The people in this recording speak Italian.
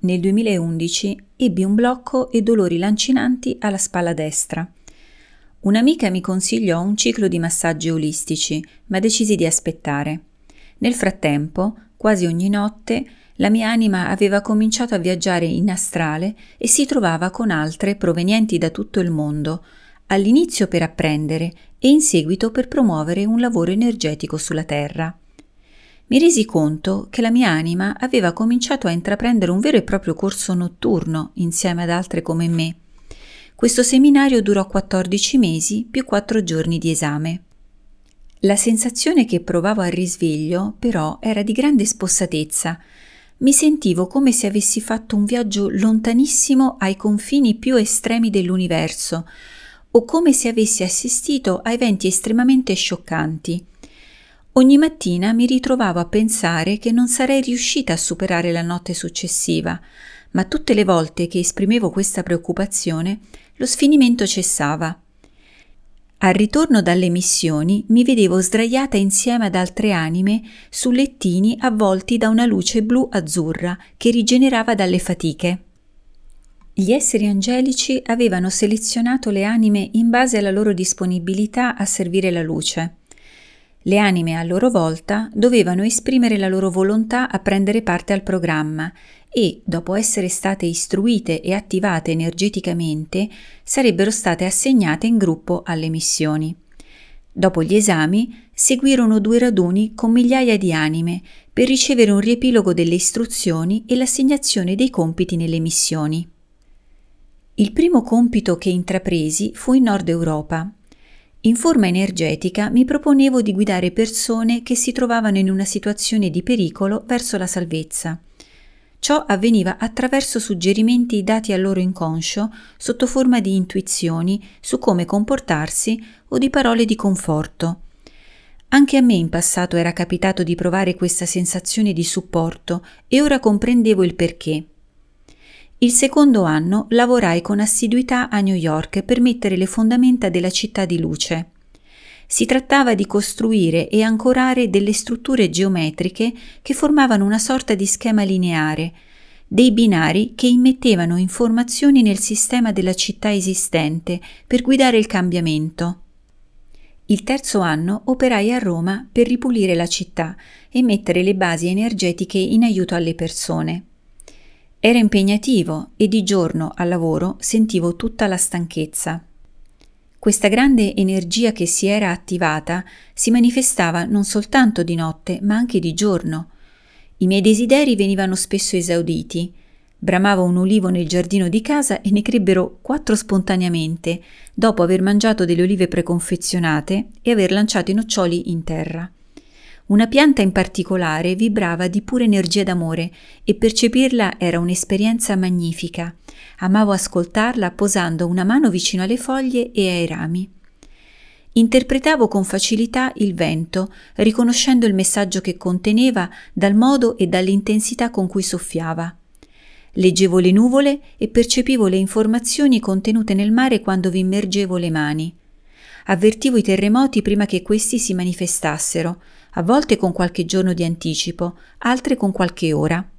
nel 2011 ebbi un blocco e dolori lancinanti alla spalla destra. Un'amica mi consigliò un ciclo di massaggi olistici, ma decisi di aspettare. Nel frattempo, quasi ogni notte, la mia anima aveva cominciato a viaggiare in astrale e si trovava con altre provenienti da tutto il mondo, all'inizio per apprendere e in seguito per promuovere un lavoro energetico sulla Terra. Mi resi conto che la mia anima aveva cominciato a intraprendere un vero e proprio corso notturno insieme ad altre come me. Questo seminario durò 14 mesi più 4 giorni di esame. La sensazione che provavo al risveglio, però, era di grande spossatezza. Mi sentivo come se avessi fatto un viaggio lontanissimo ai confini più estremi dell'universo, o come se avessi assistito a eventi estremamente scioccanti. Ogni mattina mi ritrovavo a pensare che non sarei riuscita a superare la notte successiva, ma tutte le volte che esprimevo questa preoccupazione, lo sfinimento cessava. Al ritorno dalle missioni mi vedevo sdraiata insieme ad altre anime su lettini avvolti da una luce blu-azzurra che rigenerava dalle fatiche. Gli esseri angelici avevano selezionato le anime in base alla loro disponibilità a servire la luce. Le anime a loro volta dovevano esprimere la loro volontà a prendere parte al programma e, dopo essere state istruite e attivate energeticamente, sarebbero state assegnate in gruppo alle missioni. Dopo gli esami seguirono due raduni con migliaia di anime per ricevere un riepilogo delle istruzioni e l'assegnazione dei compiti nelle missioni. Il primo compito che intrapresi fu in Nord Europa. In forma energetica mi proponevo di guidare persone che si trovavano in una situazione di pericolo verso la salvezza. Ciò avveniva attraverso suggerimenti dati al loro inconscio sotto forma di intuizioni su come comportarsi o di parole di conforto. Anche a me in passato era capitato di provare questa sensazione di supporto e ora comprendevo il perché. Il secondo anno lavorai con assiduità a New York per mettere le fondamenta della città di luce. Si trattava di costruire e ancorare delle strutture geometriche che formavano una sorta di schema lineare, dei binari che immettevano informazioni nel sistema della città esistente per guidare il cambiamento. Il terzo anno operai a Roma per ripulire la città e mettere le basi energetiche in aiuto alle persone. Era impegnativo e di giorno al lavoro sentivo tutta la stanchezza. Questa grande energia che si era attivata si manifestava non soltanto di notte, ma anche di giorno. I miei desideri venivano spesso esauditi. Bramavo un ulivo nel giardino di casa e ne crebbero quattro spontaneamente, dopo aver mangiato delle olive preconfezionate e aver lanciato i noccioli in terra. Una pianta in particolare vibrava di pura energia d'amore e percepirla era un'esperienza magnifica. Amavo ascoltarla posando una mano vicino alle foglie e ai rami. Interpretavo con facilità il vento, riconoscendo il messaggio che conteneva dal modo e dall'intensità con cui soffiava. Leggevo le nuvole e percepivo le informazioni contenute nel mare quando vi immergevo le mani. Avvertivo i terremoti prima che questi si manifestassero, a volte con qualche giorno di anticipo, altre con qualche ora.